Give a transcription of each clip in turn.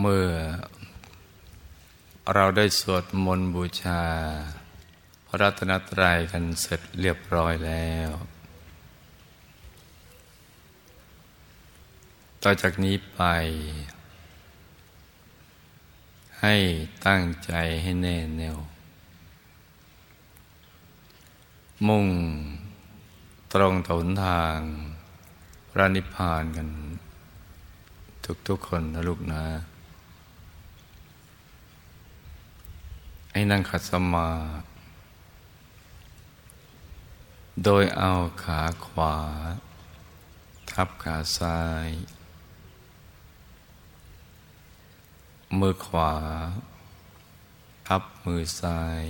เมื่อ เราได้สวดมนต์บูชา พระรัตนตรัยกันเสร็จเรียบร้อยแล้ว ต่อจากนี้ไป ให้ตั้งใจให้แน่แน่วมุ่งตรงถนทางพระนิพพานกัน ทุกๆคนนะลูกนะ ให้นั่งขัดสมาธิโดยเอาขาขวา ทับขาซ้าย มือขวา ทับมือซ้าย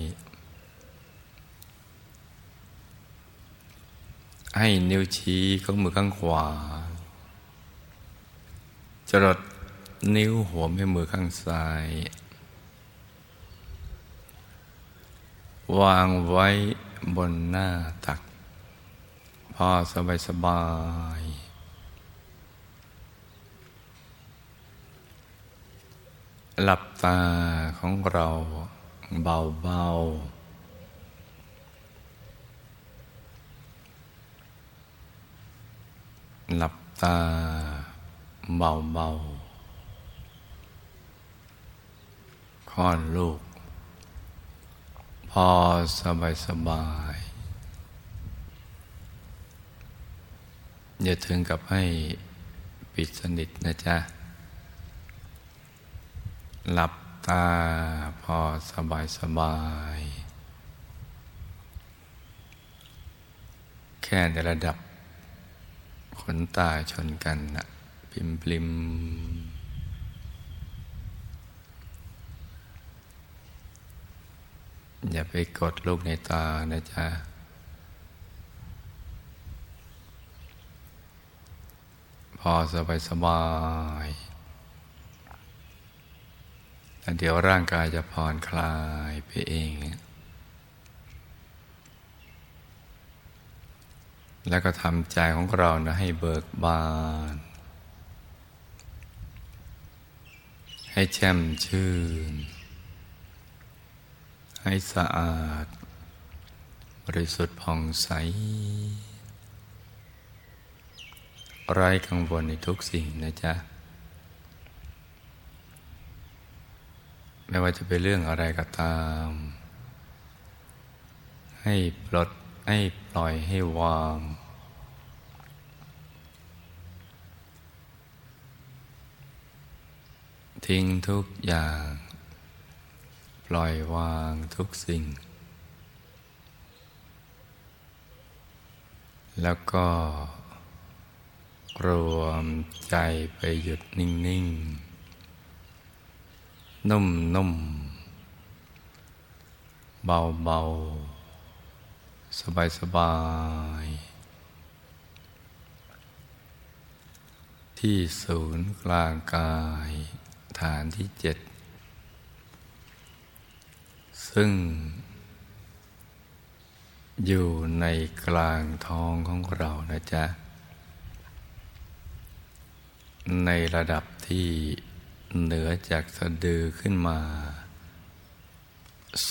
ให้นิ้วชี้ของมือข้างขวา จรดนิ้วหัวแม่มือข้างซ้าย วางไว้บนหน้าตัก พอสบายสบายหลับตาของเราเบาเบาหลับตาเบาเบาคลอดลูก อสบายสบายอย่าถึงกับให้ปิดสนิทนะจ๊ะ หลับตาพอสบายสบาย แค่ในระดับขนตาชนกันนะพิมพลิม อย่าไปกดลูกในตานะจ๊ะพอสบายสบายแล้วเดี๋ยวร่างกายจะผ่อนคลายไปเอง แล้วก็ทำใจของเรานะให้เบิกบาน ให้แช่มชื่น ให้สะอาด บริสุทธิ์ผ่องใส ไร้กังวลในทุกสิ่งนะจ๊ะ ไม่ว่าจะเป็นเรื่องอะไรก็ตาม ให้ปลดให้ปล่อยให้วางทิ้งทุกอย่าง ปล่อยวางทุกสิ่ง แล้วก็รวมใจไปหยุดนิ่ง ๆ นุ่ม ๆ เบา ๆ สบาย ๆ ที่ศูนย์กลางกายฐานที่เจ็ด ซึ่ง อยู่ในกลางท้องของเรานะจ๊ะ ในระดับที่เหนือจากสะดือขึ้นมา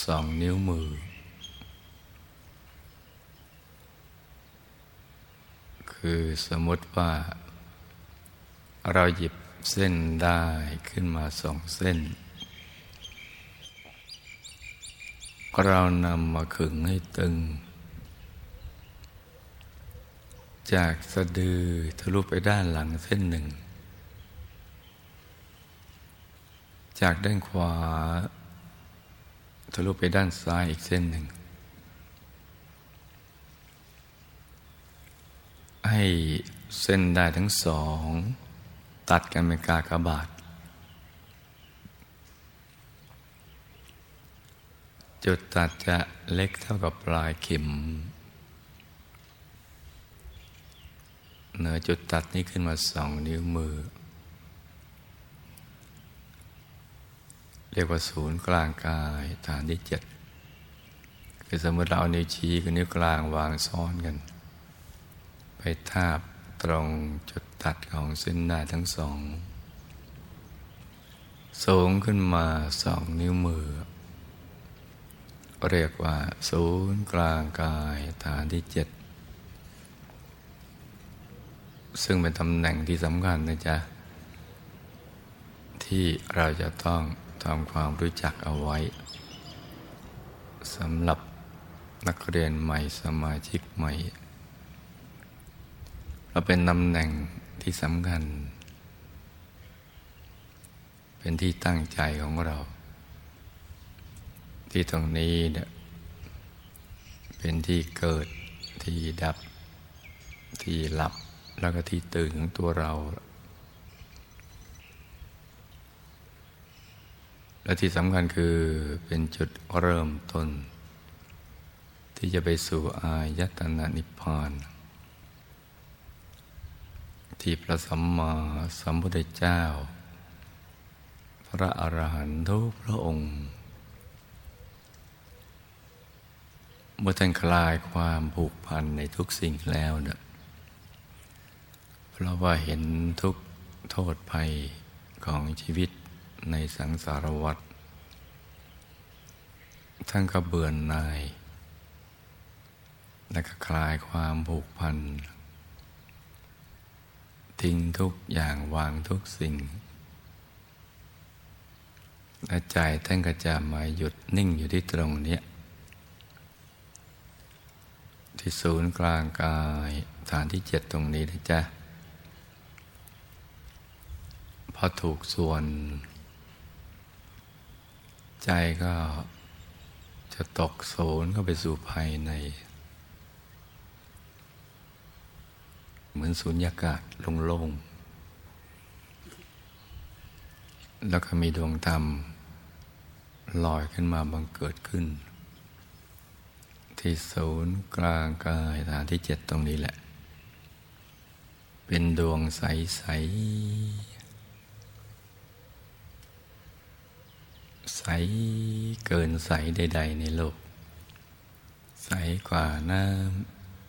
สองนิ้วมือ คือสมมติว่า เราหยิบเส้นได้ขึ้นมาสองเส้น เรานำมาขึงให้ตึง จากสะดือทะลุไปด้านหลังเส้นหนึ่ง จากด้านขวา ทะลุไปด้านซ้ายอีกเส้นหนึ่ง ให้เส้นได้ทั้งสอง ตัดกันเป็นกากบาท จุดตัดจะเล็กเท่ากับปลายเข็ม เหนือจุดตัดนี้ขึ้นมาสองนิ้วมือ เรียกว่าศูนย์กลางกายฐานที่เจ็ดคือสมมติเราเอานิ้วชี้กับนิ้วกลางวางซ้อนกัน ไปทาบตรงจุดตัดของเส้นหน้าทั้งสอง สูงขึ้นมาสองนิ้วมือ เรียกว่า ศูนย์กลางกายฐานที่เจ็ดซึ่งเป็นตำแหน่งที่สำคัญนะจ๊ะ ที่เราจะต้องทำความรู้จักเอาไว้สำหรับนักเรียนใหม่สมาชิกใหม่ เราเป็นตำแหน่งที่สำคัญ เป็นที่ตั้งใจของเรา ที่ตรงนี้เนี่ยเป็นที่เกิดที่ดับ ที่หลับแล้วก็ที่ตื่นของตัวเรา และที่สำคัญคือเป็นจุดเริ่มต้น ที่จะไปสู่อายตนะนิพพาน ที่พระสัมมาสัมพุทธเจ้า พระอรหันตุพระองค์ เมื่อท่านคลายความผูกพันในทุกสิ่งแล้วเนี่ยเพราะว่าเห็นทุกโทษภัยของชีวิตในสังสารวัฏท่านก็เบื่อหน่าย และก็คลายความผูกพัน ทิ้งทุกอย่างวางทุกสิ่ง และใจท่านก็จะมาหยุดนิ่งอยู่ที่ตรงนี้ ที่ศูนย์กลางกายฐานที่เจ็ดตรงนี้นะจ๊ะ พอถูกส่วน ใจก็จะตกโสนเข้าไปสู่ภายใน เหมือนสุญญากาศโล่งๆแล้วก็มีดวงธรรมลอยขึ้นมาบังเกิดขึ้น ที่ศูนย์กลางกายฐานที่เจ็ดตรงนี้แหละ เป็นดวงใส ๆ ใสเกินใสใด ๆ ในโลก ใสกว่าน้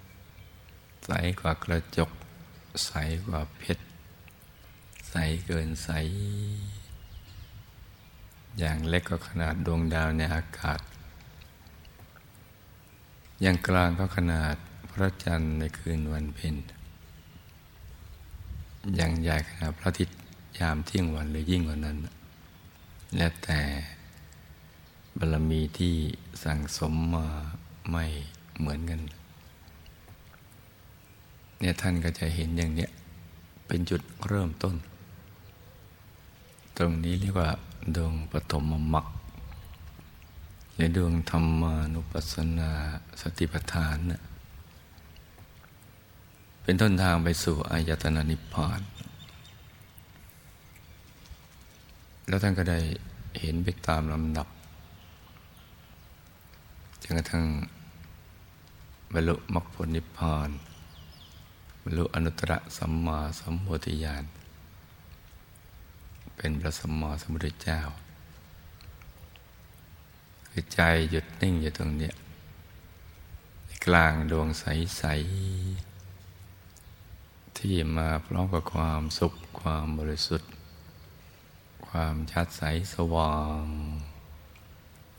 ำใสกว่ากระจก ใสกว่าเพชร ใสเกินใส อย่างเล็กก็ขนาดดวงดาวในอากาศ อย่างกลางก็ขนาดพระจันทร์ในคืนวันเพ็ญอย่างใหญ่ขนาดพระอาทิตย์ยามเที่ยงวันหรือยิ่งกว่านั้น และแต่บารมีที่สั่งสมมาไม่เหมือนกันเนี่ยท่านก็จะเห็นอย่างเนี้ยเป็นจุดเริ่มต้น ตรงนี้เรียกว่าดวงปฐมมรรค หรือดวงธรรมานุปัสสนาสติปัฏฐานนะเป็นต้นทางไปสู่อายตนะนิพพาน แล้วท่านก็ได้เห็นไปตามลำดับจนกระทั่งบรรลุมรรคผลนิพพานบรรลุอนุตตรสัมมาสัมโพธิญาณเป็นพระสัมมาสัมพุทธเจ้า คือใจหยุดนิ่งอยู่ตรงเนี้ยกลางดวงใส ๆ ที่มาพร้อมกับความสุขความบริสุทธิ์ ความชัดใสสว่าง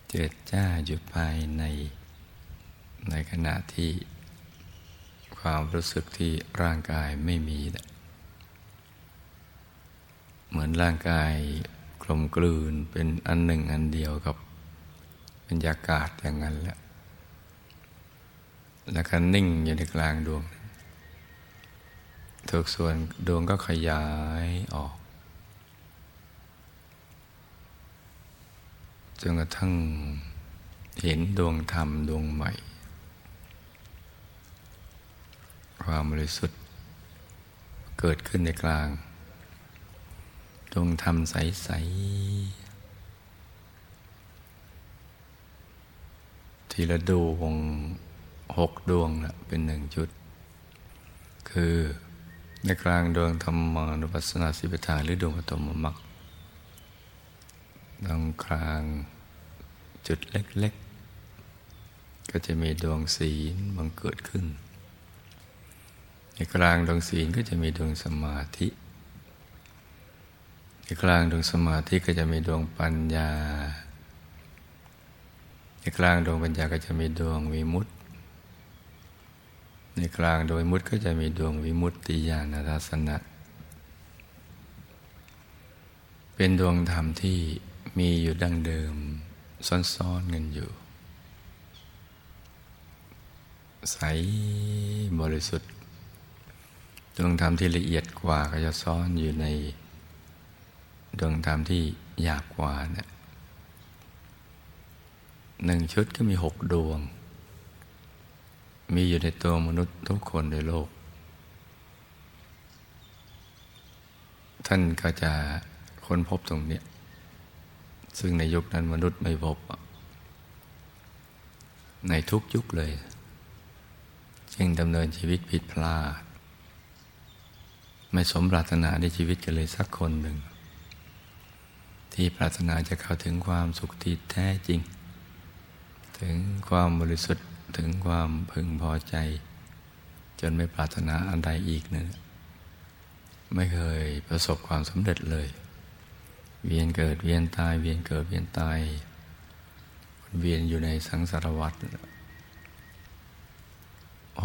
เจิดจ้าอยู่ภายใน ในขณะที่ความรู้สึกที่ร่างกายไม่มี เหมือนร่างกายกลมกลืนเป็นอันหนึ่งอันเดียวกับ บรรยากาศอย่างนั้นแหละแล้วก็นิ่งอยู่ในกลางดวงทุกส่วนดวงก็ขยายออกจนกระทั่งเห็นดวงธรรมดวงใหม่ ความบริสุทธิ์เกิดขึ้นในกลาง ดวงธรรมใส ๆ ทีละดวงหกดวงนะเป็นหนึ่งจุด คือในกลางดวงธรรมานุปัสสนาสิบฐานหรือดวงปฐมมรรคตรงกลางจุดเล็ก ๆ ก็จะมีดวงศีลบังเกิดขึ้น ในกลางดวงศีลก็จะมีดวงสมาธิในกลางดวงสมาธิก็จะมีดวงปัญญา กลางดวงปัญญาก็จะมีดวงวิมุตติ ในกลางดวงวิมุตติก็จะมีดวงวิมุตติญาณทัศนะ เป็นดวงธรรมที่มีอยู่ดั้งเดิมซ่อนๆกันอยู่ ใสบริสุทธิ์ดวงธรรมที่ละเอียดกว่าก็จะซ่อนอยู่ในดวงธรรมที่หยาบกว่าเนะี่ย หนึ่งชุดก็มีหกดวง มีอยู่ในตัวมนุษย์ทุกคนในโลก ท่านก็จะค้นพบตรงนี้ ซึ่งในยุคนั้นมนุษย์ไม่พบ ในทุกยุคเลย จึงดำเนินชีวิตผิดพลาด ไม่สมปรารถนาในชีวิตกันเลยสักคนหนึ่ง ที่ปรารถนาจะเข้าถึงความสุขที่แท้จริง ถึงความบริสุทธิ์ถึงความพึงพอใจ จนไม่ปรารถนาอันใดอีกนึ่งไม่เคยประสบความสำเร็จเลย เวียนเกิดเวียนตาย เวียนเกิดเวียนตายเวียนอยู่ในสังสารวัฏ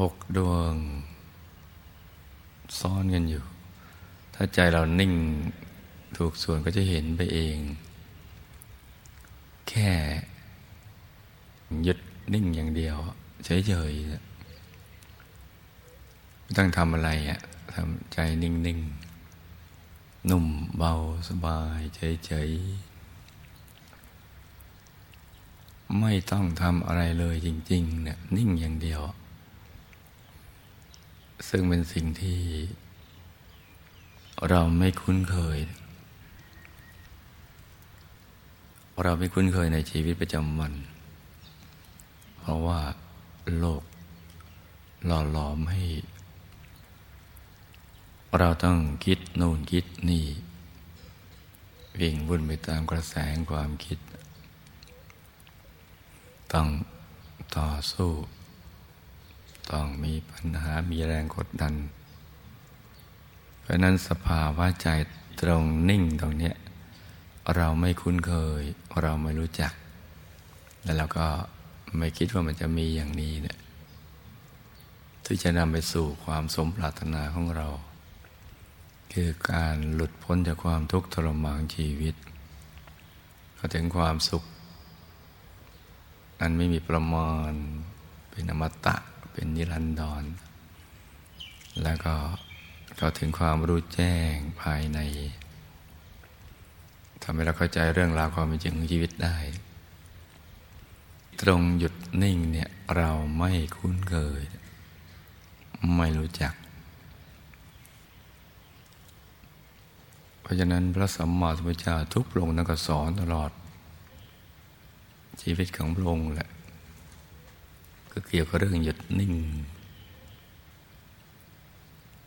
หกดวงซ้อนกันอยู่ ถ้าใจเรานิ่งถูกส่วนก็จะเห็นไปเอง แค่ หยุดนิ่งอย่างเดียว เฉยๆไม่ต้องทำอะไรอะทำใจนิ่งๆ นุ่มเบาสบายเฉยๆ ไม่ต้องทำอะไรเลยจริงๆเนี่ยนิ่งอย่างเดียว ซึ่งเป็นสิ่งที่เราไม่คุ้นเคย เราไม่คุ้นเคยในชีวิตประจำวัน เพราะว่าโลกหล่อหลอมให้ เราต้องคิดนู่นคิดนี่ วิ่งวุ่นไปตามกระแสความคิด ต้องต่อสู้ ต้องมีปัญหามีแรงกดดัน เพราะนั้นสภาวะใจตรงนิ่งตรงเนี้ยเราไม่คุ้นเคย เราไม่รู้จัก แล้วเราก็ ไม่คิดว่ามันจะมีอย่างนี้เนี่ยที่จะนำไปสู่ความสมปรารถนาของเรา คือการหลุดพ้นจากความทุกข์ทรมานชีวิตเข้าถึงความสุข อันไม่มีประมาณเป็นอมตะเป็นนิรันดร แล้วก็เข้าถึงความรู้แจ้งภายในทำให้เราเข้าใจเรื่องราวความเป็นจริงของชีวิตได้ ตรงหยุดนิ่งเนี่ยเราไม่คุ้นเคย ไม่รู้จัก เพราะฉะนั้นพระสัมมาสัมพุทธเจ้าทุกพระองค์นั้นก็สอนตลอด ชีวิตของพระองค์แหละ ก็เกี่ยวกับเรื่องหยุดนิ่ง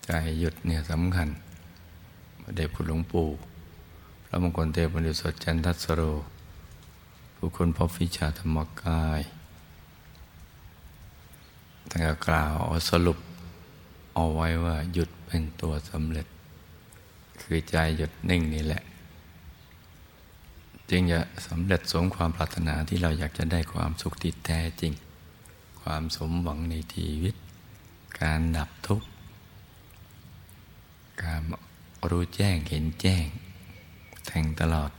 ใจหยุดเนี่ยสำคัญเด็กพุทธหลวงปู่พระมงคลเทพบริสุทธิ์จันทัสโร ผู้คนพบวิชาธรรมกายตั้งแต่กล่าวสรุป เอาไว้ว่าหยุดเป็นตัวสำเร็จ คือใจหยุดนิ่งนี่แหละ จึงจะสำเร็จสมความปรารถนาที่เราอยากจะได้ความสุขที่แท้จริง ความสมหวังในชีวิต การดับทุกข์ การรู้แจ้งเห็นแจ้งแทงตลอด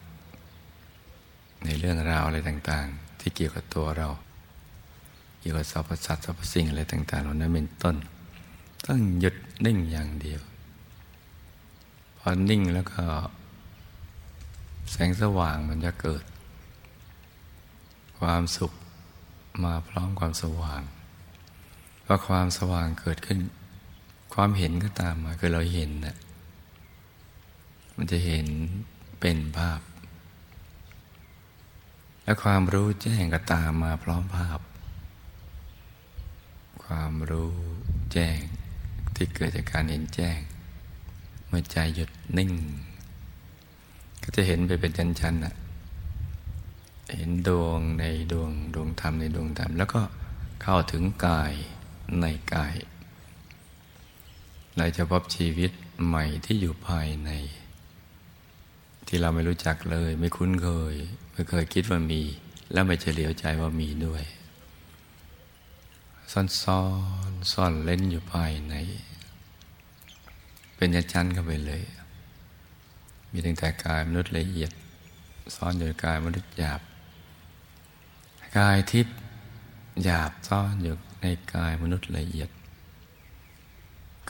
ในเรื่องราวอะไรต่างๆ ที่เกี่ยวกับตัวเรา เกี่ยวกับสรรพสัตว์สรรพสิ่งอะไรต่าง ๆ เหล่านั้นเป็นต้น ต้องหยุดนิ่งอย่างเดียว พอนิ่งแล้วก็ แสงสว่างมันจะเกิด ความสุขมาพร้อมความสว่างพอความสว่างเกิดขึ้น ความเห็นก็ตามมาคือเราเห็นนะมันจะเห็นเป็นภาพ และความรู้แจ้งก็ตามมาพร้อมภาพ ความรู้แจ้งที่เกิดจากการเห็นแจ้ง เมื่อใจหยุดนิ่ง ก็จะเห็นไปเป็นชั้นๆนะเห็นดวงในดวงดวงธรรมในดวงธรรม แล้วก็เข้าถึงกายในกายเราจะพบชีวิตใหม่ที่อยู่ภายใน ที่เราไม่รู้จักเลย ไม่คุ้นเคย ไม่เคยคิดว่ามี แล้วไม่เฉลียวใจว่ามีด้วย ซ่อนซ่อนซ่อนเล่นอยู่ภายใน เป็นชั้นเข้าไปเลย มีตั้งแต่กายมนุษย์ละเอียด ซ่อนอยู่กายมนุษย์หยาบ กายทิพย์หยาบซ่อนอยู่ในกายมนุษย์ละเอียด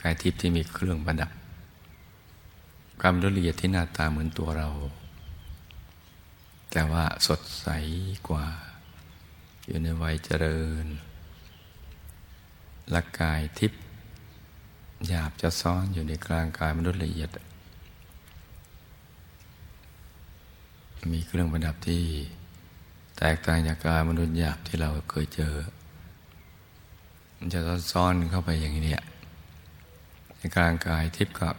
กายทิพย์ที่มีเครื่องประดับ กามนุษย์ละเอียดที่หน้าตาเหมือนตัวเรา แต่ว่าสดใสกว่า อยู่ในวัยเจริญละกายทิพย์หยาบจะซ้อนอยู่ในกลางกายมนุษย์ละเอียด มีเครื่องประดับที่แตกต่างจากกายมนุษย์หยาบที่เราเคยเจอ มันจะซ้อนเข้าไปอย่างนี้ในกลางกายทิพย์ก็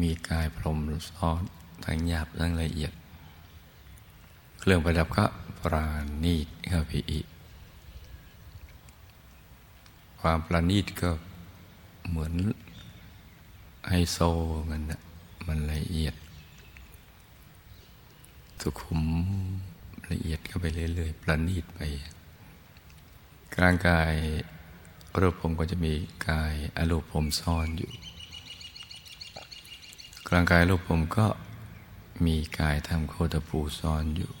มีกายพรมซ้อนทั้งหยาบทั้งละเอียด เครื่องประดับก็ปราณีตเข้าไปอีก ความประณีตก็เหมือนไฮโซมันนะมันละเอียด สุขุมละเอียดเข้าไปเรื่อยๆ ประณีตไปกลางกายรูปผมก็จะมีกายอรูปผมซ่อนอยู่ ลางกายรูปผมก็มีกายธรรมโคตภูซ่อนอยู่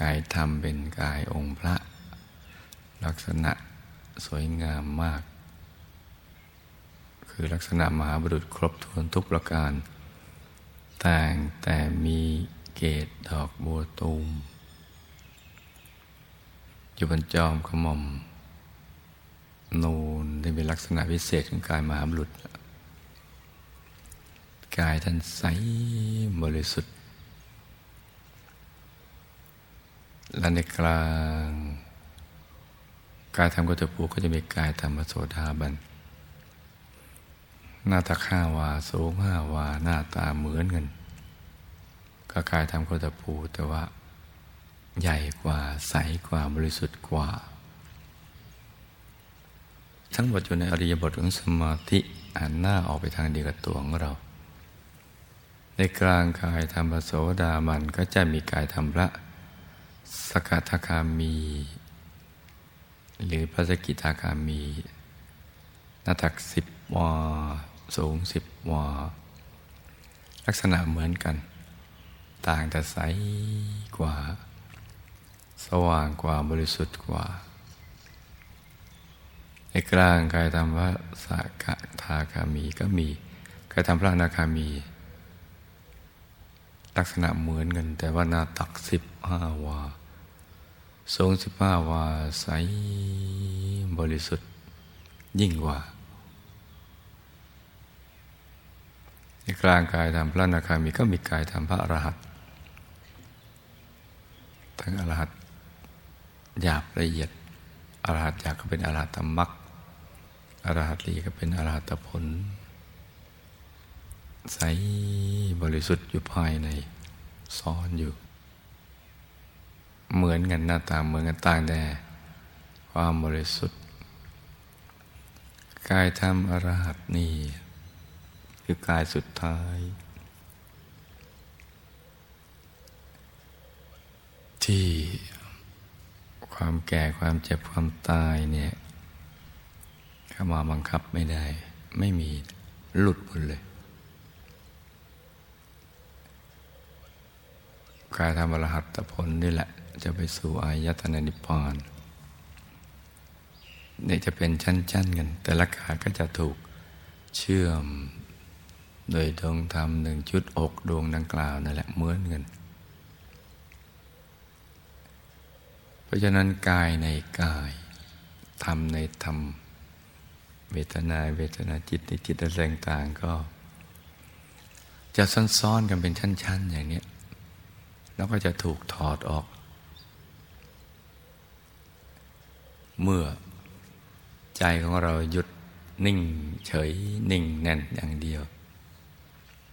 กายธรรมเป็นกายองค์พระ ลักษณะสวยงามมาก คือลักษณะมหาบุรุษครบถ้วนทุกประการ ต่างแต่มีเกตดอกบัวตูม อยู่บนจอมขมอมนูนที่เป็นลักษณะพิเศษของกายมหาบุรุษ กายท่านใสบริสุทธิ์ และในกลางกายธรรมกุตปูก็จะมีกายธรรมโสดาบัน หน้าตาข้าวาสูงห้าวาหน้าตาเหมือนกันก็กายทำโคตภูแต่ว่า ใหญ่กว่าใสกว่าบริสุทธิ์กว่า ทั้งหมดอยู่ในอริยบทของสมาธิหันหน้าออกไปทางเดียวกับตัวของเรา ในกลางกายธรรมโสดามันก็จะมีกายธรรมพระสกทาคามี หรือพระสกิทาคามีหน้าตักสิบวาสูงสิบวาลักษณะเหมือนกัน ต่างแต่ใสกว่า สว่างกว่าบริสุทธิ์กว่าในกลางกายธรรมว่าสกทาคามีก็มีกายธรรมพระนาคามี ลักษณะเหมือนกัน แต่ว่าหน้าตักสิบห้าวา สูงสิบห้าวา ใสบริสุทธิ์ ยิ่งกว่าในกลางกายธรรมพระนาคามีก็มีกายธรรมพระอรหัตทั้งอรหัตหยาบละเอียดอรหัตหยาบก็เป็นอรหัตมรรคอรหัตลีก็เป็นอรหัตผล ใสบริสุทธิ์อยู่ภายในซ้อนอยู่ เหมือนกันหน้าตาเหมือนกันต่างแต่ความบริสุทธิ์กายธรรมอรหัตนี่ คือกายสุดท้าย ที่ความแก่ความเจ็บความตายเนี่ยเข้ามาบังคับไม่ได้ ไม่มีหลุดหมดเลย กายธรรมรหัตผลนี่แหละ จะไปสู่อายตนะนิพพานเนี่ยจะเป็นชั้นๆกัน แต่ละขาก็จะถูกเชื่อม โดยดวงธรรมหนึ่งชุดอกดวงดังกล่าวนั่นแหละเหมือนกันเพราะฉะนั้นกายในกาย ธรรมในธรรม เวทนาเวทนาจิตในจิตอะไรต่างก็ จะซ้อนๆกันเป็นชั้น ๆ อย่างนี้ แล้วก็จะถูกถอดออก เมื่อใจของเราหยุดนิ่งเฉยนิ่งแน่นอย่างเดียว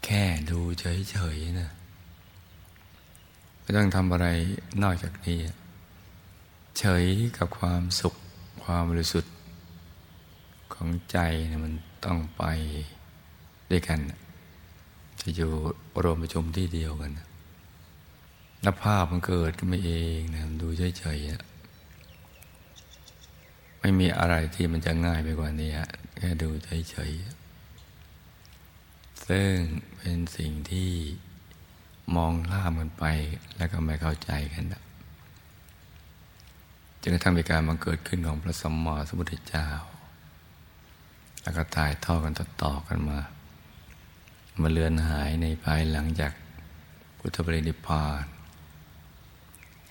แค่ดูเฉยๆนะไม่ต้องทำอะไรนอกจากนี้ เฉยกับความสุขความบริสุทธิ์ ของใจนะมันต้องไปด้วยกัน จะอยู่รวมประชุมที่เดียวกันนั บภาพมันเกิดขึ้นมาเองนะดูเฉยๆไม่มีอะไรที่มันจะง่ายไปกว่านี้แค่ดูเฉยๆซึ่งเป็นสิ่งที่มองล่ามกันไป แล้วก็ไม่เข้าใจกันนะจนกระทั่งมีการบังเกิดขึ้นของพระสมมาสมุทรเจ้า แล้วก็ถ่ายทอดกันต่อๆกันมามาเลือนหายในภายหลังจากพุทธบริณิพพาน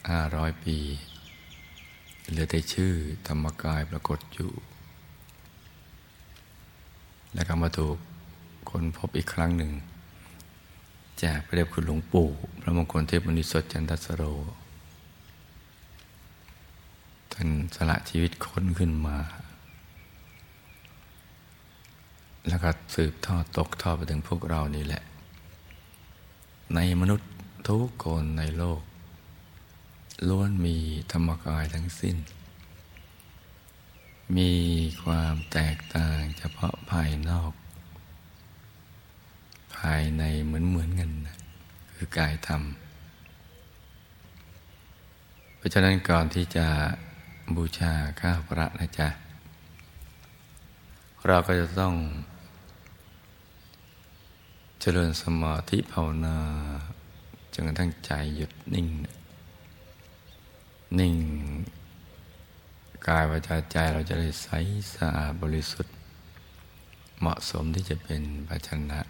ห้าร้อยปี เหลือแต่ชื่อธรรมกายปรากฏอยู่ แล้วก็มาถูกคนพบอีกครั้งหนึ่ง จากพระเดชคุณหลวงปู่ พระมงคลเทพมุนิสดจันทสโร ท่านสละชีวิตค้นขึ้นมา แล้วก็สืบทอดตกทอดไปถึงพวกเรานี่แหละ ในมนุษย์ทุกคนในโลก ล้วนมีธรรมกายทั้งสิ้น มีความแตกต่างเฉพาะภายนอก ภายในเหมือนเหมือนกันคือกายธรรม เพราะฉะนั้นก่อนที่จะบูชาข้าพระนะจ๊ะ เราก็จะต้อง เจริญสมาธิภาวนาจนกระทั่งใจหยุดนิ่งนิ่ นิ่ง กายวาจาใจเราจะได้ใสสะอาดบริสุทธิ์ เหมาะสมที่จะเป็นภาชนะ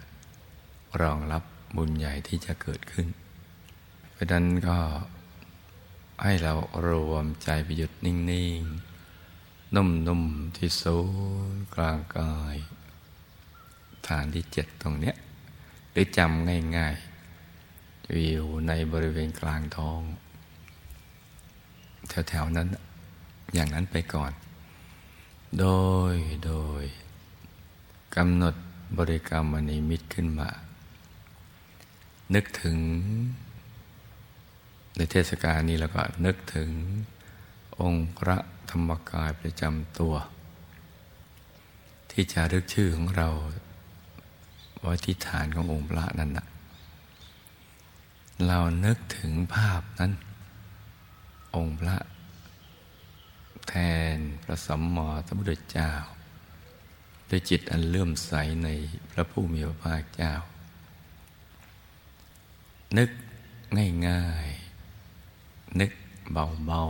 รองรับบุญใหญ่ที่จะเกิดขึ้น เพราะนั้นก็ให้เรารวมใจไปหยุดนิ่ง ๆ นุ่ม ๆ ที่ศูนย์กลางกาย ฐานที่เจ็ดตรงเนี้ย หรือจำง่าย ๆ วิวในบริเวณกลางท้อง แถวๆนั้น อย่างนั้นไปก่อน โดยโดยกำหนดบริกรรมอนิมิตขึ้นมา นึกถึง ในเทศกาลนี้เราก็นึกถึงองค์พระธรรมกายประจำตัว ที่จะรึกชื่อของเราไว้ที่ฐานขององค์พระนั่นนะเรานึกถึงภาพนั้น องค์พระ แทนพระสัมมาสัมพุทธเจ้า ด้วยจิตอันเลื่อมใสในพระผู้มีพระภาคเจ้า นึกง่ายๆ นึกเบา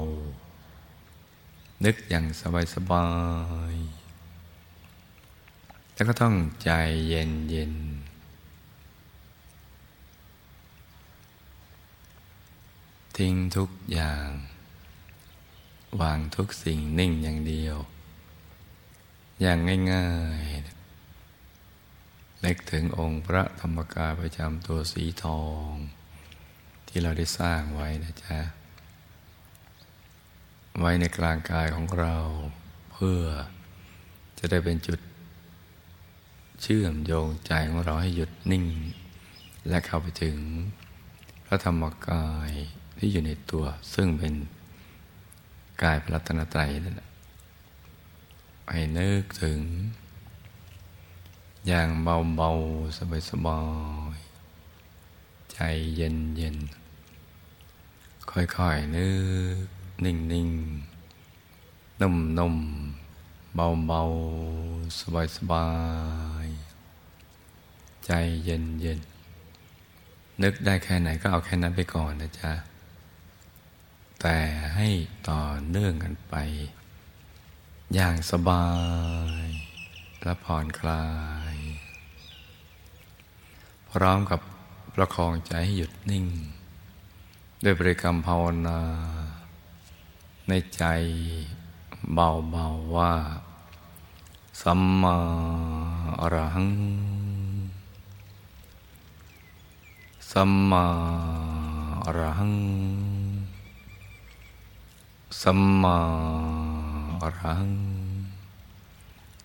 ๆ นึกอย่างสบายๆ แล้วก็ต้องใจเย็นเย็น ทิ้งทุกอย่าง วางทุกสิ่งนิ่งอย่างเดียว อย่างง่ายๆนึกถึงองค์พระธรรมกายประจำตัวสีทอง ที่เราได้สร้างไว้นะจ๊ะ ไว้ในกลางกายของเราเพื่อจะได้เป็นจุดเชื่อมโยงใจของเราให้หยุดนิ่ง และเข้าไปถึงพระธรรมกาย ที่อยู่ในตัว ซึ่งเป็นกายพรัตนตรัยนั่นแหละให้นึกถึง อย่างเบาๆ สบายๆ ใจเย็นๆ ค่อยๆ นึก นิ่งนิ่งนุ่มนุ่มเบาเบาสบายสบายใจเย็นเย็นนึกได้แค่ไหนก็เอาแค่นั้นไปก่อนนะจ๊ะ แต่ให้ต่อเนื่องกันไป อย่างสบายและผ่อนคลาย พร้อมกับประคองใจให้หยุดนิ่ง ด้วยบริกรรมภาวนา ในใจเบาๆว่า สัมมาอรหัง สัมมาอรหัง สัมมารัง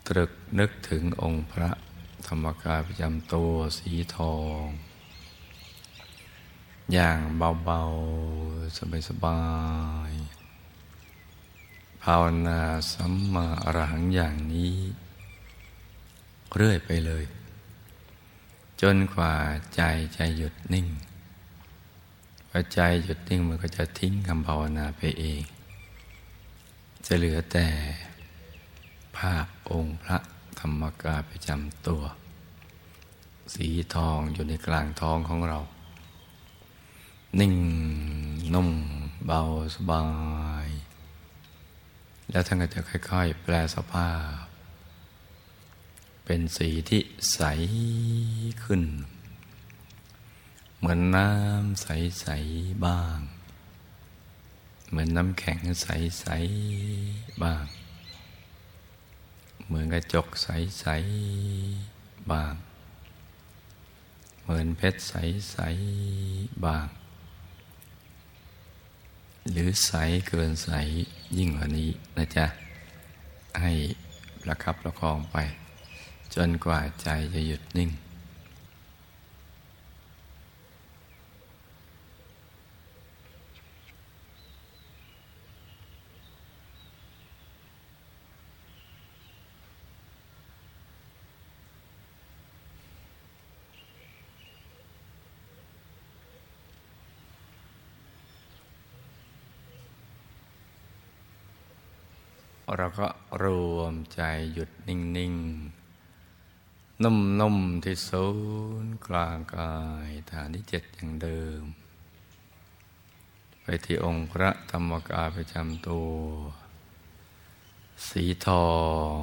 ตรึกนึกถึงองค์พระธรรมกายประจำตัวสีทอง อย่างเบา ๆ สบายๆภาวนาสัมมาอรหังอย่างนี้ เรื่อยไปเลย จนกว่าใจใจหยุดนิ่งพอใจหยุดนิ่งมันก็จะทิ้งคำภาวนาไปเอง จะเหลือแต่ภาพองค์พระธรรมกายประจำตัว สีทองอยู่ในกลางท้องของเรา นิ่งนุ่มเบาสบาย แล้วท่านก็จะค่อยๆ แปลสภาพ เป็นสีที่ใสขึ้น เหมือนน้ำใส ๆ บ้าง เหมือนน้ำแข็งใส ๆ บ้าง เหมือนกระจกใส ๆบาง เหมือนเพชรใส ๆบาง หรือใสเกินใสยิ่งกว่านี้นะจ๊ะ ให้ประคับประคองไป จนกว่าใจจะหยุดนิ่ง เราก็รวมใจหยุดนิ่ง ๆ นุ่ม ๆ ที่ศูนย์กลางกายฐานที่เจ็ดอย่างเดิม ไปที่องค์พระธรรมกายประจำตัว สีทอง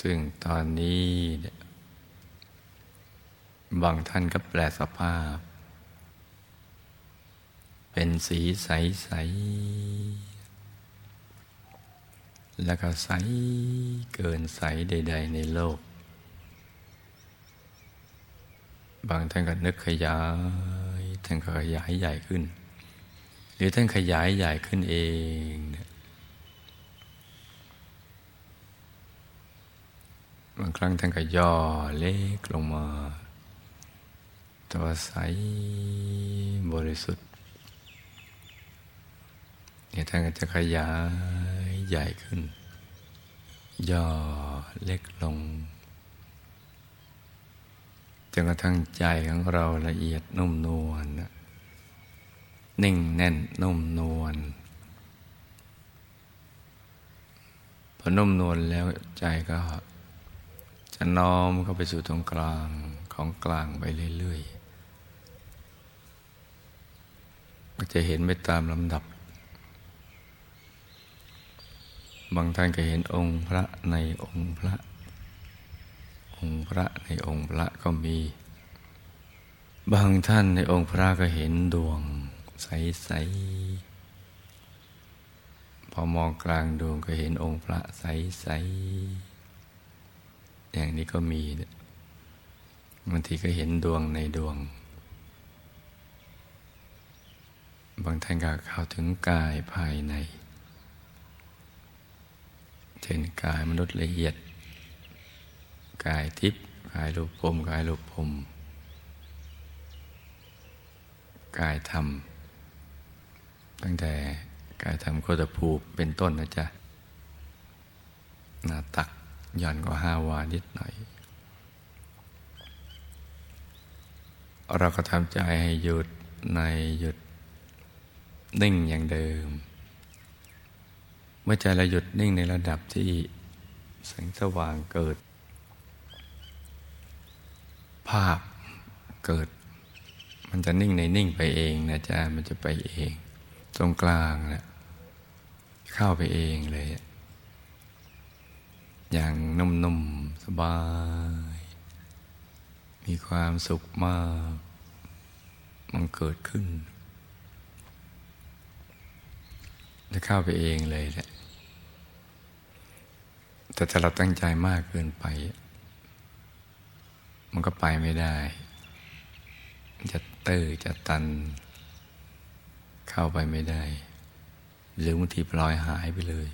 ซึ่งตอนนี้บางท่านก็แปลสภาพ เป็นสีใส ๆ แล้วก็ใสเกินใสใด ๆ ในโลก บางท่านก็นึกขยายท่านก็ขยายใหญ่ขึ้น หรือท่านขยายใหญ่ขึ้นเองบางครั้งท่านก็ย่อเล็กลงมา ตัวใสบริสุทธิ์เนี่ยท่านก็จะขยาย ใหญ่ขึ้น ย่อเล็กลงจนกระทั่งใจของเราละเอียดนุ่มนวลนิ่งแน่นนุ่มนวลพอนุ่มนวลแล้วใจก็จะน้อมเข้าไปสู่ตรงกลางของกลางไปเรื่อยๆก็จะเห็นไปตามลำดับ บางท่านก็เห็นองค์พระในองค์พระ องค์พระในองค์พระก็มี บางท่านในองค์พระก็เห็นดวงใสๆ พอมองกลางดวงก็เห็นองค์พระใสๆ อย่างนี้ก็มีบางทีก็เห็นดวงในดวง บางท่านก็เข้าถึงกายภายใน เช่นกายมนุษย์ละเอียด กายทิพย์กายรูปภพกายรูปภพกายธรรม ตั้งแต่กายธรรมโคตภูเป็นต้นนะจ๊ะหน้าตักย่อนกว่าห้าวานิดหน่อย เราก็ทำใจให้หยุดในหยุดนิ่งอย่างเดิม เมื่อใจเราหยุดนิ่งในระดับที่แสงสว่างเกิด ภาพเกิด มันจะนิ่งในนิ่งไปเองนะจ๊ะมันจะไปเอง ตรงกลางแหละเข้าไปเองเลย อย่างนุ่มๆสบาย มีความสุขมาก มันเกิดขึ้นจะเข้าไปเองเลยแหละ แต่ถ้าเราตั้งใจมากเกินไป มันก็ไปไม่ได้ จะเตื้อจะตัน เข้าไปไม่ได้ หรือบางทีปลอยหายไปเลย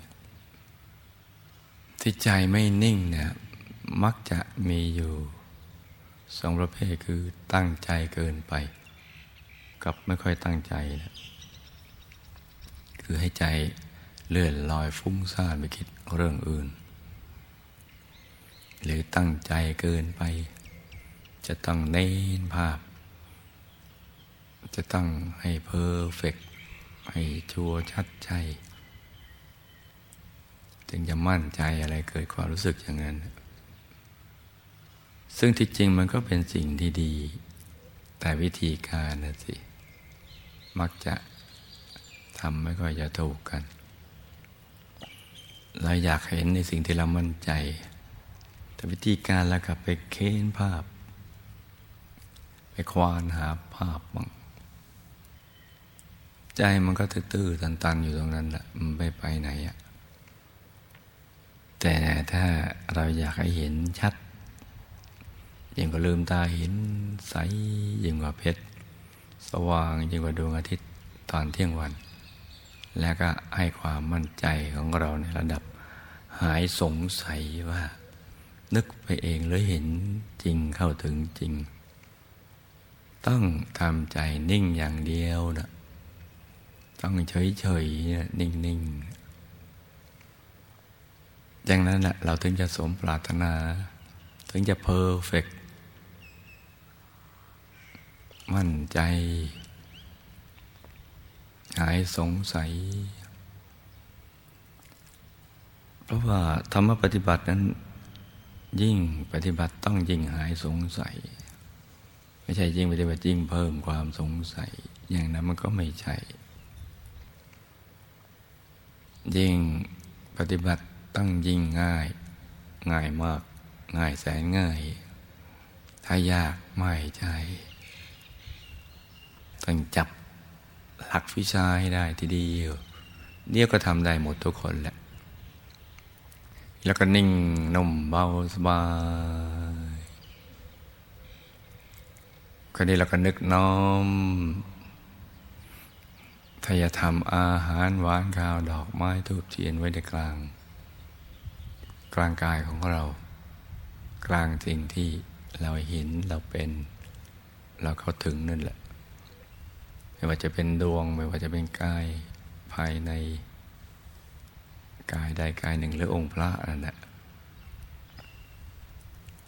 ที่ใจไม่นิ่งเนี่ยมักจะมีอยู่สองประเภทคือตั้งใจเกินไป กับไม่ค่อยตั้งใจนะคือให้ใจเลื่อนลอยฟุ้งซ่านไปคิดเรื่องอื่น หรือตั้งใจเกินไป จะต้องเน้นภาพ จะต้องให้เพอร์เฟกให้ชัวชัดใจ จึงจะมั่นใจอะไรเกิดความรู้สึกอย่างนั้น ซึ่งที่จริงมันก็เป็นสิ่งที่ดี แต่วิธีการนะสิ มักจะทำไม่ค่อยจะถูกกัน เราอยากเห็นในสิ่งที่เรามั่นใจ แต่วิธีการเรากลับไปเค้นภาพ ไปควานหาภาพบ้างใจมันก็ตื้อๆตัน ๆ อยู่ตรงนั้นแหละมันไม่ไปไหนอะแต่ถ้าเราอยากให้เห็นชัดยิ่งกว่าลืมตาเห็นใสยิ่งกว่าเพชร สว่างยิ่งกว่าดวงอาทิตย์ตอนเที่ยงวัน แล้วก็ให้ความมั่นใจของเราในระดับหายสงสัยว่า นึกไปเองหรือเห็นจริงเข้าถึงจริง ต้องทำใจนิ่งอย่างเดียวนะต้องเฉยเฉยนิ่งนิ่งอย่างนั้นแหละเราถึงจะสมปรารถนา ถึงจะเพอร์เฟกมั่นใจ หายสงสัย เพราะว่าธรรมปฏิบัตินั้น ยิ่งปฏิบัติต้องยิ่งหายสงสัย ไม่ใช่ยิ่งปฏิบัติยิ่งเพิ่มความสงสัย อย่างนั้นมันก็ไม่ใช่ ยิ่งปฏิบัติต้องยิ่งง่าย ง่ายมาก ง่ายแสนง่าย ถ้ายากไม่ใช่ต้องจับหลักวิชาให้ได้ทีเดียวเดี๋ยวก็ทำได้หมดทุกคนแหละ แล้วก็นิ่งนุ่มเบาสบายคราวนี้เราก็นึกน้อมถ้าจะทำอาหารหวานข้าวดอกไม้ทูบเทียนไว้ในกลาง กลางกายของเรา กลางสิ่งที่เราเห็นเราเป็น เราเข้าถึงนั่นแหละ ไม่ว่าจะเป็นดวง ไม่ว่าจะเป็นกายภายใน กายใดกายหนึ่งหรือองค์พระนั่นแหละ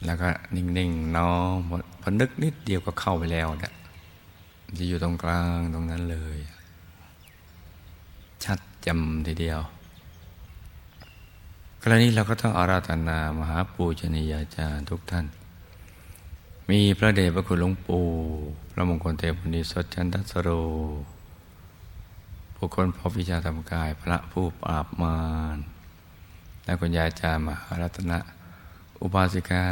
แล้วก็นิ่งๆน้อมพอนึกนิดเดียวก็เข้าไปแล้วเนี่ยจะอยู่ตรงกลางตรงนั้นเลย ชัดจำทีเดียวคราวนี้เราก็ต้องอาราธนามหาปูชนียาจารย์ทุกท่าน มีพระเดชพระคุณหลวงปู่ พระมงคลเทพุนิสดจันทสโร ผู้คนพบวิชาธรรมกาย พระผู้ปราบมารและคุณยาจารย์มหารัตนะ อุบาสิกา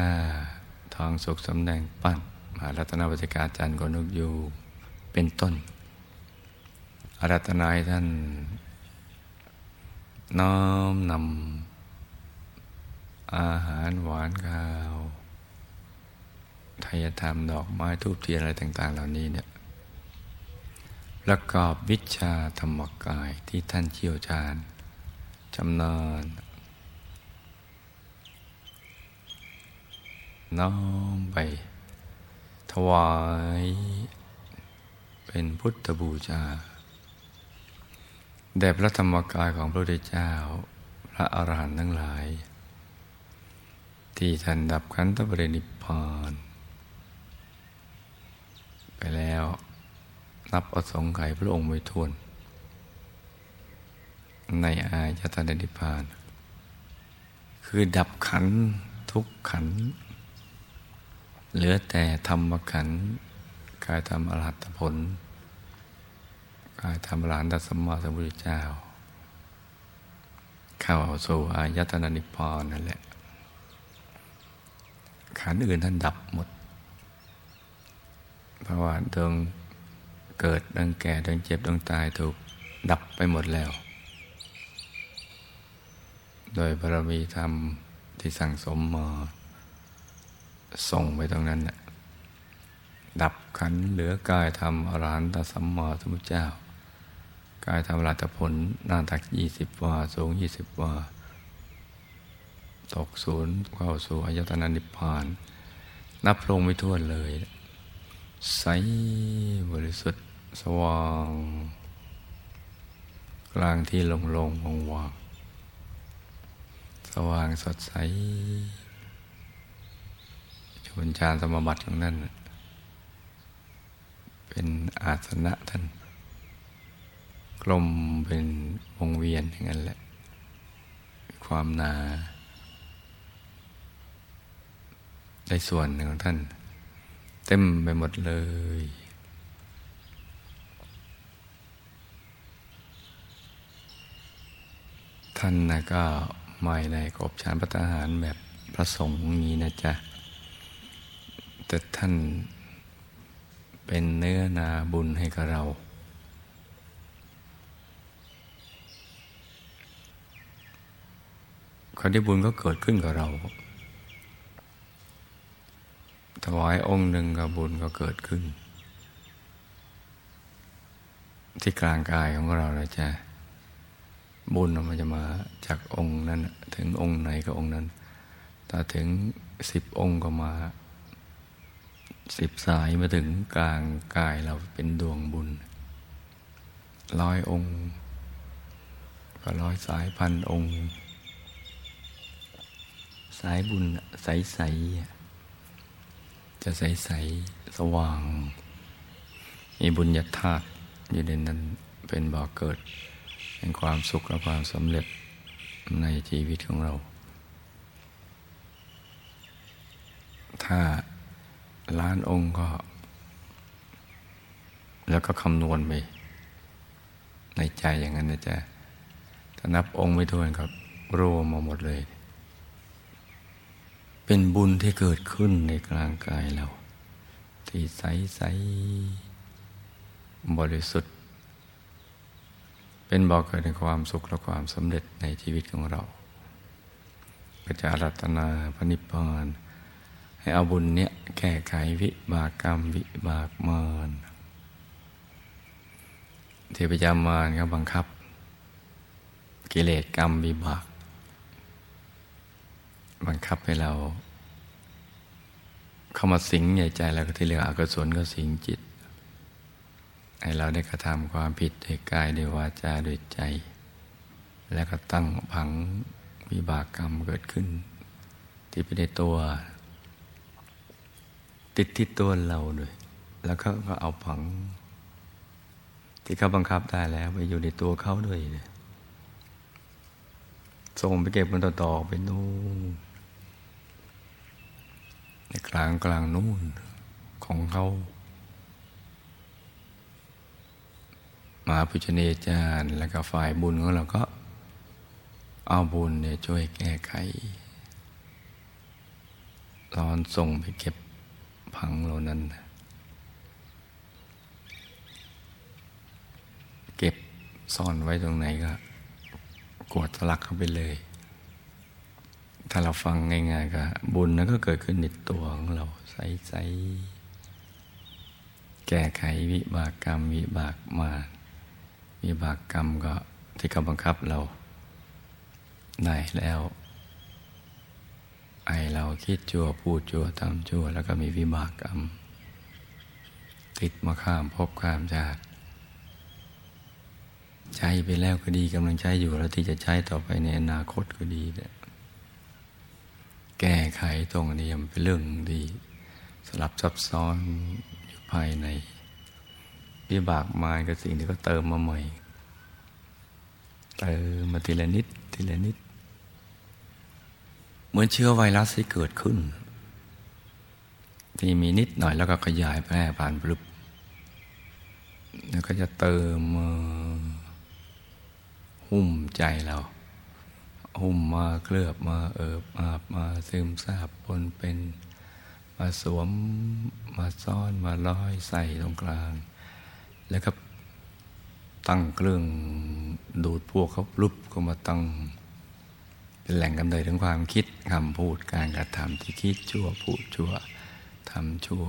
ทองสุขสำแดงปั้นมหารัตนวัสิกาจันทร์กนุกยูเป็นต้นอารัตนาท่าน น้อมนำอาหารหวานข้าวทายธรรมดอกไม้ทูบเทียนอะไรต่าง ๆ เหล่านี้เนี่ย ประกอบวิชาธรรมกายที่ท่านเชี่ยวชาญจำนานน้อมไป ถวาย เป็นพุทธบูชาแด่พระธรรมกายของพระพุทธเจ้า พระอรหันต์ทั้งหลาย ที่ท่านดับขันธปรินิพานไปแล้ว นับอสงไขยพระองค์ไม่ทวน ในอายตนะนิพพาน คือดับขันทุกขัน เหลือแต่ธรรมขันกายธรรมอรหัตผลกายธรรมอรหันตสัมมาสัมพุทธเจ้า เข้าสู่อายตนะนิพพานนั่นแหละ ขันอื่นท่านดับหมดเพราะว่าดวง เกิดดวงแก่ดวงเจ็บดวงตายถูกดับไปหมดแล้ว โดยบารมีธรรมที่สั่งสมมาส่งไปตรงนั้นน่ะดับขันเหลือกายธรรมอรหันตสัมมาสัมพุทธเจ้า กายธรรมรัตผลหน้าตักยี่สิบวาสูงยี่สิบวาตกศูนย์เข้าสู่อายตนะนิพพาน นับลงไม่ท้วเลย ใสบริสุทธิ์สว่าง กลางที่ลงลงวงวางสว่างสดใสชอยู่บนฌานสมบัติของนั่นเป็นอาสนะท่านกลมเป็นวงเวียนอย่างนั้นแหละ ความนา ได้ส่วนหนึ่งของท่าน เต็มไปหมดเลย ท่านนะก็ไม่ได้กบชานพัฒหารแบบพระสงฆ์นี้นะจ๊ะ แต่ท่านเป็นเนื้อนาบุญให้กับเราคนที่บุญก็เกิดขึ้นกับเรา ถวายองค์หนึ่งกับบุญก็เกิดขึ้น ที่กลางกายของเราเลยจ้ะบุญมันจะมาจากองค์นั้น ถึงองค์ไหนก็องค์นั้น ถ้าถึงสิบองค์ก็มาสิบสายมาถึงกลางกายเราเป็นดวงบุญร้อยองค์ ก็ร้อยสายพันองค์ สายบุญใสๆ จะใสๆสว่าง มีบุญญาธาตุอยู่ในนั้นเป็นบ่อเกิดเป็นความสุขและความสำเร็จในชีวิตของเรา ถ้าล้านองค์ก็ แล้วก็คำนวณไป ในใจอย่างนั้นนะจ๊ะถ้านับองค์ไม่ถ้วนครับรวมมาหมดเลย เป็นบุญที่เกิดขึ้นในกลางกายเรา ที่ใสใสบริสุทธิ์ เป็นบอกเกิดในความสุขและความสำเร็จในชีวิตของเราก็จะรัตนาพระนิพพานให้เอาบุญเนี้ยแก้ไขวิบากกรรมวิบากมารเทพยามารก็บังคับ กิเลสกรรมวิบาก บังคับให้เรา เข้ามาสิงใหญ่ใจแล้วก็ที่เหลืออกุศลก็สิงจิต ให้เราได้กระทำความผิดด้วยกายด้วยวาจาด้วยใจ แล้วก็ตั้งผังวิบากกรรมเกิดขึ้น ที่เป็นในตัว ติดที่ตัวเราด้วย แล้วเขาก็เอาผัง ที่เขาบังคับได้แล้วไปอยู่ในตัวเขาด้วยเลยส่งไปเก็บมันต่อๆไปนู่น ในกลางกลางนู่นของเขามาพุชเนจารย์ แล้วก็ฝ่ายบุญของเราก็ เอาบุญเนี่ยช่วยแก้ไขตอนส่งไปเก็บพังเหล่านั้น เก็บซ่อนไว้ตรงไหนก็ กวดสลักเข้าไปเลย ถ้าเราฟังง่ายๆก็บุญนั้นก็เกิดขึ้นในตัวของเราใสๆแก้ไขวิบากกรรม วิบากมาวิบากกรรมก็ที่เขาบังคับเราได้แล้ว ไอเราคิดชั่วพูดชั่วทำชั่ว แล้วก็มีวิบากกรรม ติดมาข้ามพบข้ามชาติใช้ไปแล้วก็ดีกำลังใช้อยู่แล้วที่จะใช้ต่อไปในอนาคตก็ดีเนี่ย แก้ไขตรงนี้มันเป็นเรื่องดีสลับซับซ้อนอยู่ภายในวิบากมากับสิ่งที่ก็เติมมาใหม่ เติมมาทีละนิดทีละนิด เหมือนเชื้อไวรัสที่เกิดขึ้น ที่มีนิดหน่อยแล้วก็ขยายแพร่ผ่านปลุบแล้วก็จะเติมหุ้มใจเรา หุ้มมาเคลือบมาเอิบอาบมาซึมซาบปนเป็น มาสวมมาซ่อนมาร้อยใส่ตรงกลาง แล้วก็ตั้งเครื่องดูดพวกเขาลุบก็มาตั้ง เป็นแหล่งกำเนิดของความคิดคำพูดการกระทำที่คิดชั่วพูดชั่วทำชั่ว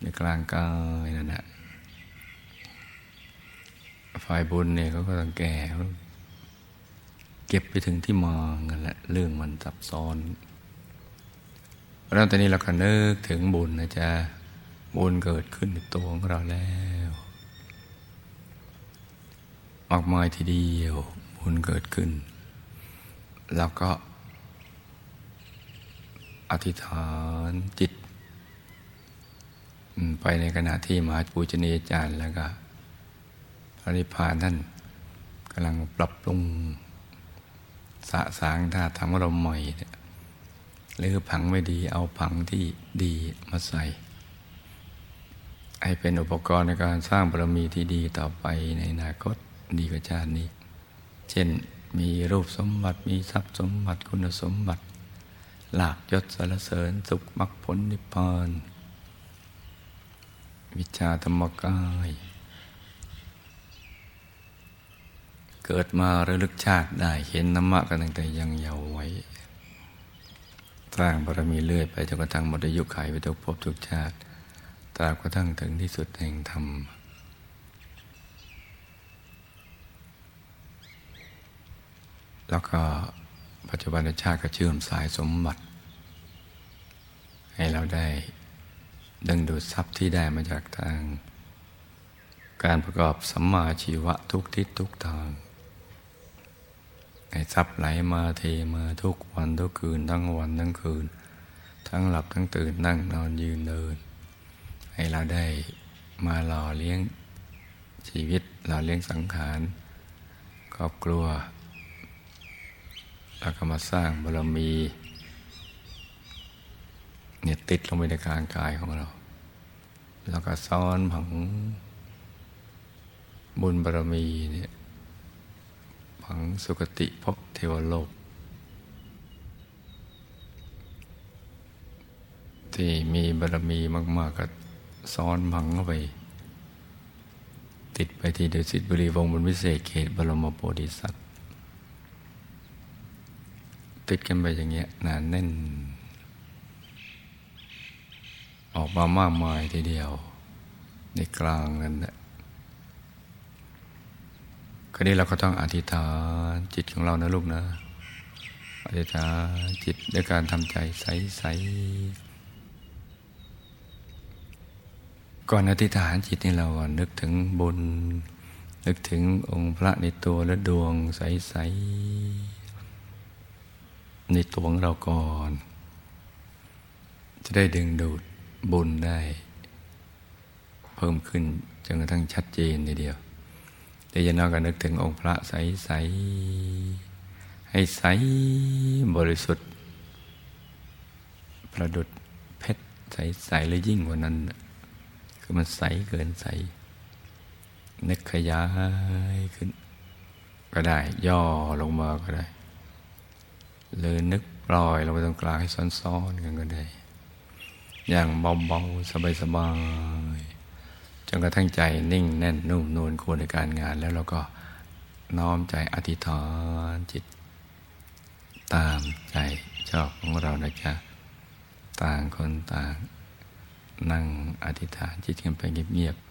ในกลางกายนั่นแหละฝ่ายบุญเนี่ยเขาก็ต้องแก่ เก็บไปถึงที่มองนั่นแหละเรื่องมันซับซ้อนแล้วตอนนี้เราก็นึกถึงบุญนะจ๊ะบุญเกิดขึ้นในตัวของเราแล้วมากมาทีเดียวบุญเกิดขึ้น แล้วก็ อธิษฐานจิต ไปในขณะที่มหาปูชนียาจารย์แล้วก็พระนิพพานท่านกำลังปรับปรุง สะสางท่าทำของเราใหม่เนี่ยหรือผังไม่ดีเอาผังที่ดีมาใส่ ให้เป็นอุปกรณ์ในการสร้างบารมีที่ดีต่อไปในอนาคตดีกว่าชาตินี้ เช่นมีรูปสมบัติมีทรัพย์สมบัติคุณสมบัติ หลาบยศสารเสริญสุขมรรคผลนิพพานวิชาธรรมกาย เกิดมาระลึกชาติได้เห็นธรรมะกันตั้งแต่ยังเยาว์วัยสร้างบารมีเรื่อยไปจนกระทั่งหมดอายุขัยไปทุกภพทุกชาติตราบกระทั่งถึงที่สุดแห่งธรรมแล้วก็ปัจจุบันชาติก็เชื่อมสายสมบัติ ให้เราได้ดึงดูดทรัพย์ที่ได้มาจากทาง การประกอบสัมมาชีวะทุกทิศทุกทาง ให้ทรัพย์ไหลมาเทมาทุกวันทุกคืน ทั้งวันทั้งคืน ทั้งหลับทั้งตื่นนั่งนอนยืนเดิน ให้เราได้มาหล่อเลี้ยงชีวิตหล่อเลี้ยงสังขารครอบครัวแล้วก็มาสร้างบารมีเนี่ยติดลงไปในกลางกายของเรา แล้วก็ซ้อนผังบุญบารมีเนี่ย ผังสุคติภพเทวโลก ที่มีบารมีมาก ๆ ก็ซ้อนผังเข้าไป ติดไปที่เดชิตบุรีวงบนวิเศษเขตบรมโพธิสัตว์ ติดกันไปอย่างเงี้ยนานแน่น ออกมามากมายทีเดียว ในกลางนั้นแหละ ราวนี้เราก็ต้องอธิษฐานจิตของเรานะลูกนะ อธิษฐานจิตด้วยการทำใจใสๆก่อนอธิษฐานจิตนี่เรานึกถึงบุญ นึกถึงองค์พระในตัวและดวงใสๆในตัวของเราก่อน จะได้ดึงดูดบุญได้ เพิ่มขึ้นจนกระทั่งชัดเจนทีเดียว แต่ยันนอกก็นึกถึงองค์พระใสๆให้ใสบริสุทธิ์ ประดุดเพชรใสๆและยิ่งกว่านั้น คือมันใสเกินใส นึกขยายขึ้น ก็ได้ ย่อลงมาก็ได้หรือนึกปล่อยลงไปตรงกลางให้ซ้อนๆกันก็ได้ อย่างเบาๆ สบายๆ จนกระทั่งใจนิ่งแน่นนุ่มนวลควรในการงาน แล้วเราก็น้อมใจอธิษฐานจิต ตามใจชอบของเรานะจ๊ะต่างคนต่าง นั่งอธิษฐานจิตกันไปเงียบๆ